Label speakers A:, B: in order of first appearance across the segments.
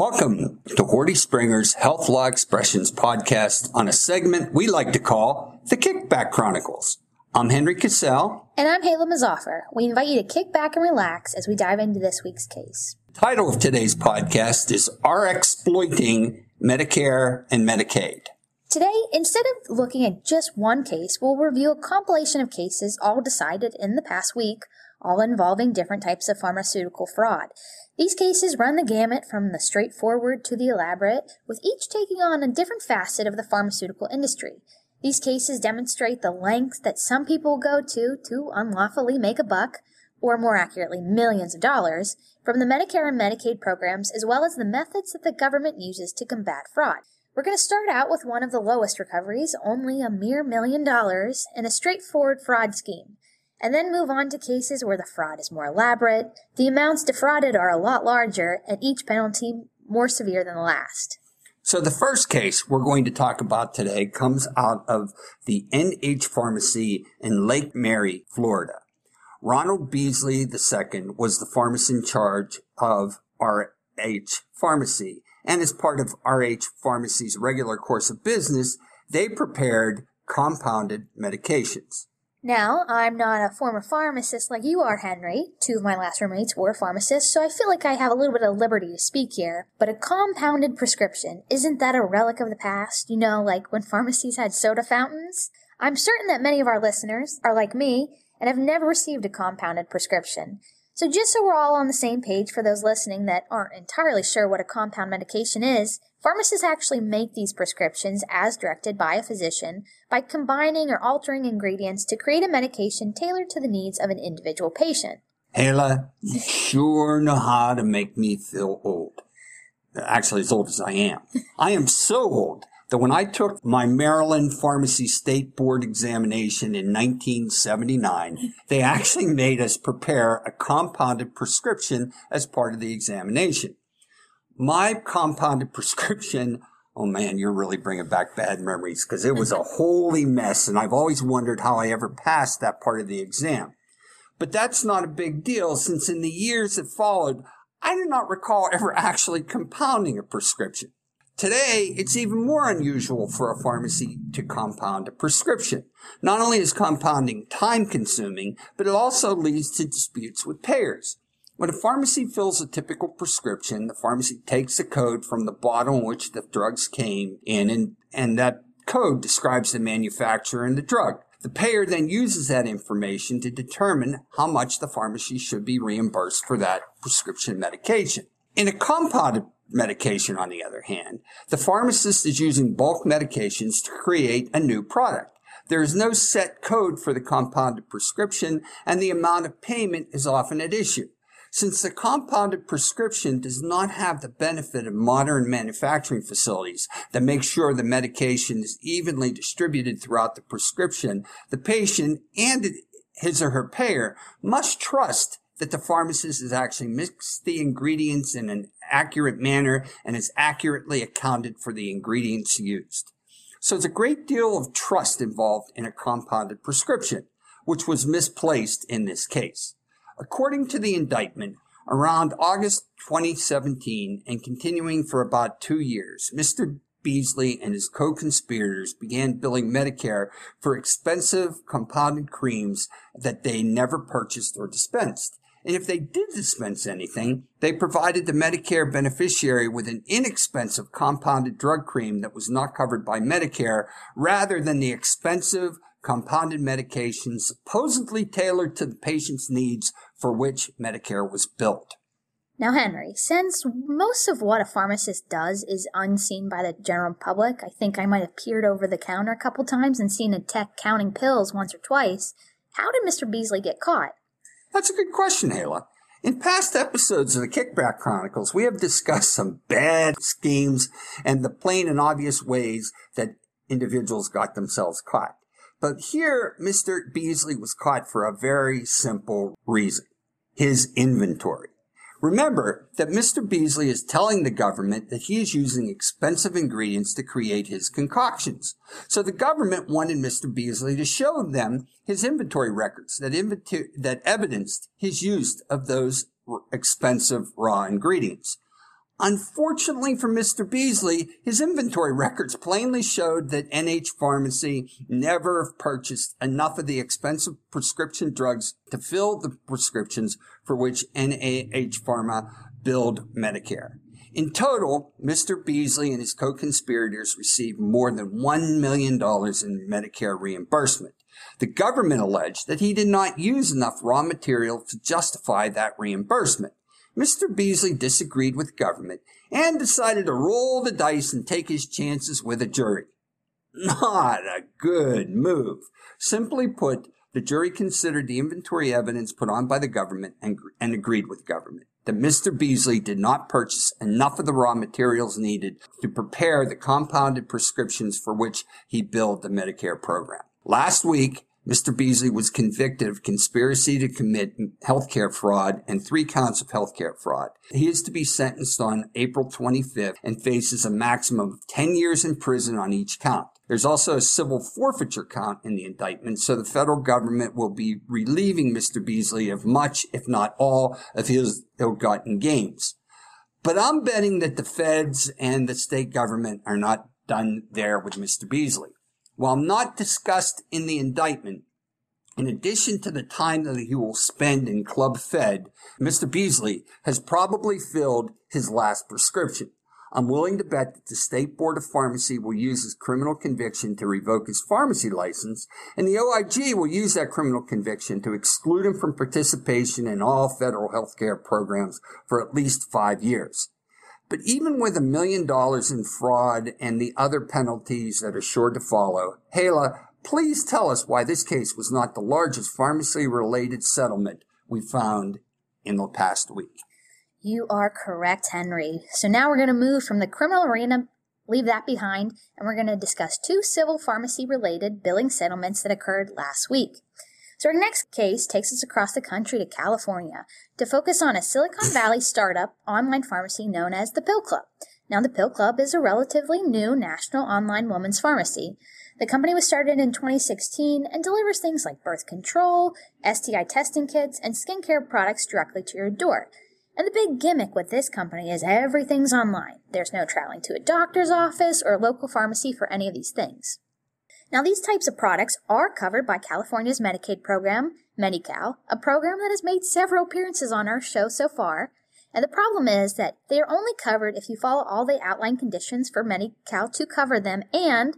A: Welcome to Horty Springer's Health Law Expressions podcast on a segment we like to call the Kickback Chronicles. I'm Henry Casale.
B: And I'm Hala Mouzaffar. We invite you to kick back and relax as we dive into this week's case.
A: The title of today's podcast is Rx-ploiting Medicare and Medicaid?
B: Today, instead of looking at just one case, we'll review a compilation of cases all decided in the past week, all involving different types of pharmaceutical fraud. These cases run the gamut from the straightforward to the elaborate, with each taking on a different facet of the pharmaceutical industry. These cases demonstrate the lengths that some people go to to unlawfully make a buck, or more accurately, millions of dollars, from the Medicare and Medicaid programs, as well as the methods that the government uses to combat fraud. We're going to start out with one of the lowest recoveries, only a mere million dollars, in a straightforward fraud scheme, and then move on to cases where the fraud is more elaborate, the amounts defrauded are a lot larger, and each penalty more severe than the last.
A: So the first case we're going to talk about today comes out of the NH Pharmacy in Lake Mary, Florida. Ronald Beasley II was the pharmacist in charge of RH Pharmacy and as part of RH Pharmacy's regular course of business, they prepared compounded medications.
B: Now, I'm not a former pharmacist like you are, Henry. Two of my last roommates were pharmacists, so I feel like I have a little bit of liberty to speak here. But a compounded prescription, isn't that a relic of the past? You know, like when pharmacies had soda fountains? I'm certain that many of our listeners are like me and have never received a compounded prescription. So, just so we're all on the same page for those listening that aren't entirely sure what a compound medication is, pharmacists actually make these prescriptions as directed by a physician by combining or altering ingredients to create a medication tailored to the needs of an individual patient.
A: Hala, you sure know how to make me feel old. Actually, as old as I am. I am so old that when I took my Maryland Pharmacy State Board examination in 1979, they actually made us prepare a compounded prescription as part of the examination. My compounded prescription, oh man, you're really bringing back bad memories because it was a holy mess and I've always wondered how I ever passed that part of the exam. But that's not a big deal since in the years that followed, I do not recall ever actually compounding a prescription. Today, it's even more unusual for a pharmacy to compound a prescription. Not only is compounding time consuming, but it also leads to disputes with payers. When a pharmacy fills a typical prescription, the pharmacy takes a code from the bottle in which the drugs came in and, and that code describes the manufacturer and the drug. The payer then uses that information to determine how much the pharmacy should be reimbursed for that prescription medication. In a compounded medication, on the other hand, the pharmacist is using bulk medications to create a new product. There is no set code for the compounded prescription, and the amount of payment is often at issue. Since the compounded prescription does not have the benefit of modern manufacturing facilities that make sure the medication is evenly distributed throughout the prescription, the patient and his or her payer must trust that the pharmacist has actually mixed the ingredients in an accurate manner and has accurately accounted for the ingredients used. So there's a great deal of trust involved in a compounded prescription, which was misplaced in this case. According to the indictment, around August 2017 and continuing for about two years, Mr. Beasley and his co-conspirators began billing Medicare for expensive compounded creams that they never purchased or dispensed. And if they did dispense anything, they provided the Medicare beneficiary with an inexpensive compounded drug cream that was not covered by Medicare rather than the expensive compounded medication supposedly tailored to the patient's needs for which Medicare was built.
B: Now, Henry, since most of what a pharmacist does is unseen by the general public, I think I might have peered over the counter a couple times and seen a tech counting pills once or twice. How did Mr. Beasley get caught?
A: That's a good question, Hala. In past episodes of the Kickback Chronicles, we have discussed some bad schemes and the plain and obvious ways that individuals got themselves caught. But here, Mr. Beasley was caught for a very simple reason. His inventory. Remember that Mr. Beasley is telling the government that he is using expensive ingredients to create his concoctions. So the government wanted Mr. Beasley to show them his inventory records that, that evidenced his use of those expensive raw ingredients. Unfortunately for Mr. Beasley, his inventory records plainly showed that NH Pharmacy never purchased enough of the expensive prescription drugs to fill the prescriptions for which NH Pharma billed Medicare. In total, Mr. Beasley and his co-conspirators received more than $1 million in Medicare reimbursement. The government alleged that he did not use enough raw material to justify that reimbursement. Mr. Beasley disagreed with government and decided to roll the dice and take his chances with a jury. Not a good move. Simply put, the jury considered the inventory evidence put on by the government and, and agreed with government that Mr. Beasley did not purchase enough of the raw materials needed to prepare the compounded prescriptions for which he billed the Medicare program. Last week, Mr. Beasley was convicted of conspiracy to commit healthcare fraud and three counts of healthcare fraud. He is to be sentenced on April 25th and faces a maximum of 10 years in prison on each count. There's also a civil forfeiture count in the indictment, so the federal government will be relieving Mr. Beasley of much, if not all, of his ill-gotten gains. But I'm betting that the feds and the state government are not done there with Mr. Beasley. While not discussed in the indictment, in addition to the time that he will spend in Club Fed, Mr. Beasley has probably filled his last prescription. I'm willing to bet that the State Board of Pharmacy will use his criminal conviction to revoke his pharmacy license, and the OIG will use that criminal conviction to exclude him from participation in all federal health care programs for at least five years. But even with a million dollars in fraud and the other penalties that are sure to follow, Hala, please tell us why this case was not the largest pharmacy related settlement we found in the past week.
B: You are correct, Henry. So now we're going to move from the criminal arena, leave that behind, and we're going to discuss two civil pharmacy related billing settlements that occurred last week. So our next case takes us across the country to California to focus on a Silicon Valley startup online pharmacy known as the Pill Club. Now, the Pill Club is a relatively new national online women's pharmacy. The company was started in 2016 and delivers things like birth control, STI testing kits, and skincare products directly to your door. And the big gimmick with this company is everything's online. There's no traveling to a doctor's office or a local pharmacy for any of these things. Now, these types of products are covered by California's Medicaid program, Medi-Cal, a program that has made several appearances on our show so far. And the problem is that they are only covered if you follow all the outlined conditions for Medi-Cal to cover them, and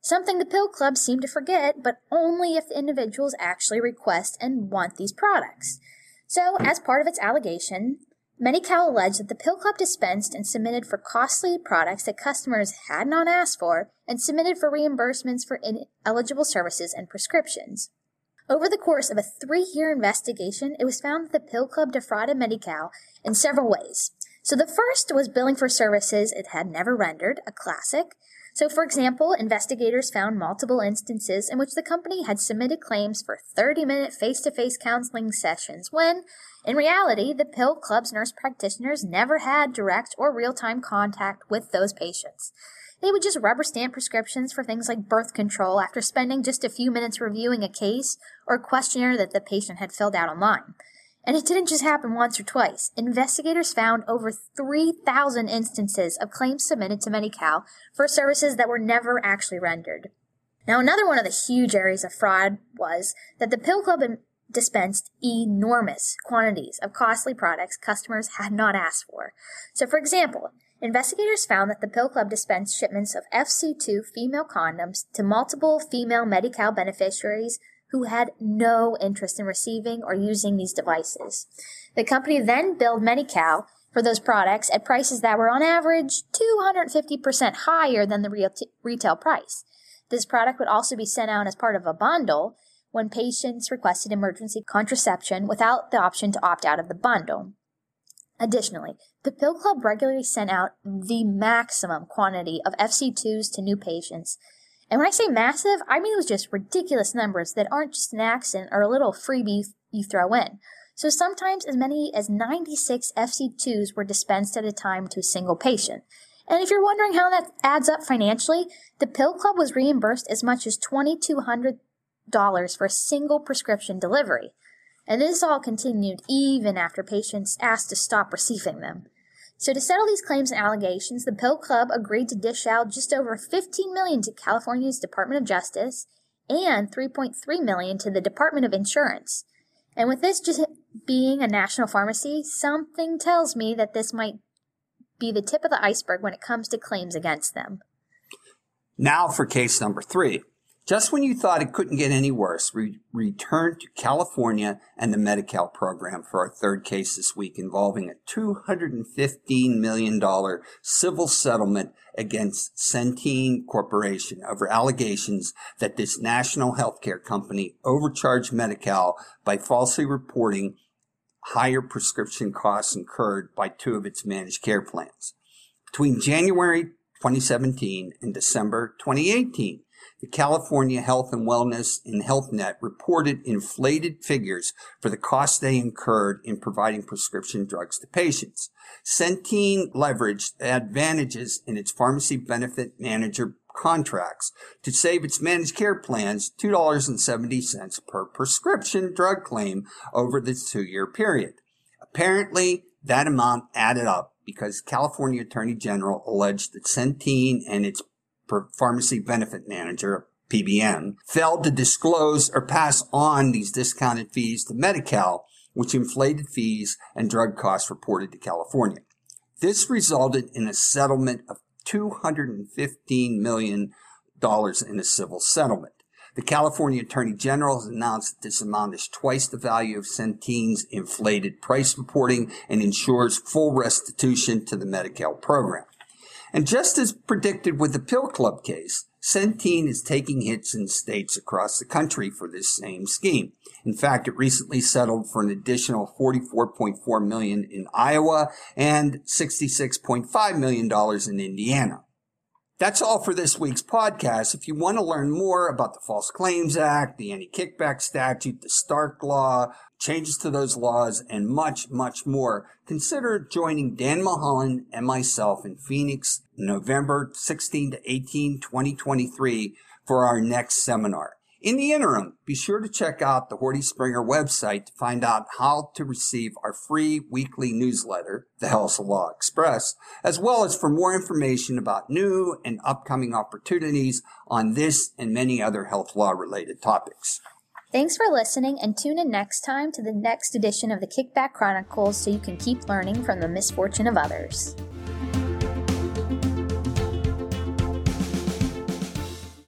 B: something the Pill Club seem to forget, but only if the individuals actually request and want these products. So, as part of its allegation, Medi-Cal alleged that the Pill Club dispensed and submitted for costly products that customers had not asked for and submitted for reimbursements for ineligible services and prescriptions. Over the course of a three-year investigation, it was found that the Pill Club defrauded Medi-Cal in several ways. So the first was billing for services it had never rendered, a classic. So, for example, investigators found multiple instances in which the company had submitted claims for 30 minute face to face counseling sessions when, in reality, the Pill Club's nurse practitioners never had direct or real time contact with those patients. They would just rubber stamp prescriptions for things like birth control after spending just a few minutes reviewing a case or questionnaire that the patient had filled out online. And it didn't just happen once or twice. Investigators found over 3,000 instances of claims submitted to Medi-Cal for services that were never actually rendered. Now, another one of the huge areas of fraud was that the Pill Club dispensed enormous quantities of costly products customers had not asked for. So, for example, investigators found that the Pill Club dispensed shipments of FC2 female condoms to multiple female Medi-Cal beneficiaries who had no interest in receiving or using these devices. The company then billed Medi-Cal for those products at prices that were on average 250% higher than the retail price. This product would also be sent out as part of a bundle when patients requested emergency contraception without the option to opt out of the bundle. Additionally, the Pill Club regularly sent out the maximum quantity of FC2s to new patients. And when I say massive, I mean it was just ridiculous numbers that aren't just an accident or a little freebie you throw in. So sometimes as many as 96 FC2s were dispensed at a time to a single patient. And if you're wondering how that adds up financially, the Pill Club was reimbursed as much as 2200 dollars for a single prescription delivery. And this all continued even after patients asked to stop receiving them. So to settle these claims and allegations, the Pill Club agreed to dish out just over 15 million to California's Department of Justice and 3.3 million to the Department of Insurance. And with this just being a national pharmacy, something tells me that this might be the tip of the iceberg when it comes to claims against them.
A: Now for case number three. Just when you thought it couldn't get any worse, we returned to California and the Medi-Cal program for our third case this week involving a $215 million civil settlement against Centene Corporation over allegations that this national healthcare company overcharged Medi-Cal by falsely reporting higher prescription costs incurred by two of its managed care plans. Between January 2017 and December 2018, the California Health and Wellness and Health Net reported inflated figures for the costs they incurred in providing prescription drugs to patients. Centene leveraged the advantages in its pharmacy benefit manager contracts to save its managed care plans $2.70 per prescription drug claim over the two year period. Apparently, that amount added up because California Attorney General alleged that Centene and its Pharmacy Benefit Manager, PBM, failed to disclose or pass on these discounted fees to Medi-Cal, which inflated fees and drug costs reported to California. This resulted in a settlement of $215 million in a civil settlement. The California Attorney General has announced that this amount is twice the value of Centene's inflated price reporting and ensures full restitution to the Medi-Cal program. And just as predicted with the Pill Club case, Centene is taking hits in states across the country for this same scheme. In fact, it recently settled for an additional 44.4 million in Iowa and 66.5 million dollars in Indiana. That's all for this week's podcast. If you want to learn more about the False Claims Act, the anti-kickback statute, the Stark Law, changes to those laws, and much, much more, consider joining Dan Mulholland and myself in Phoenix, November 16 to 18, 2023 for our next seminar. In the interim, be sure to check out the Horty Springer website to find out how to receive our free weekly newsletter, the Health Law Express, as well as for more information about new and upcoming opportunities on this and many other health law related topics.
B: Thanks for listening and tune in next time to the next edition of the Kickback Chronicles so you can keep learning from the misfortune of others.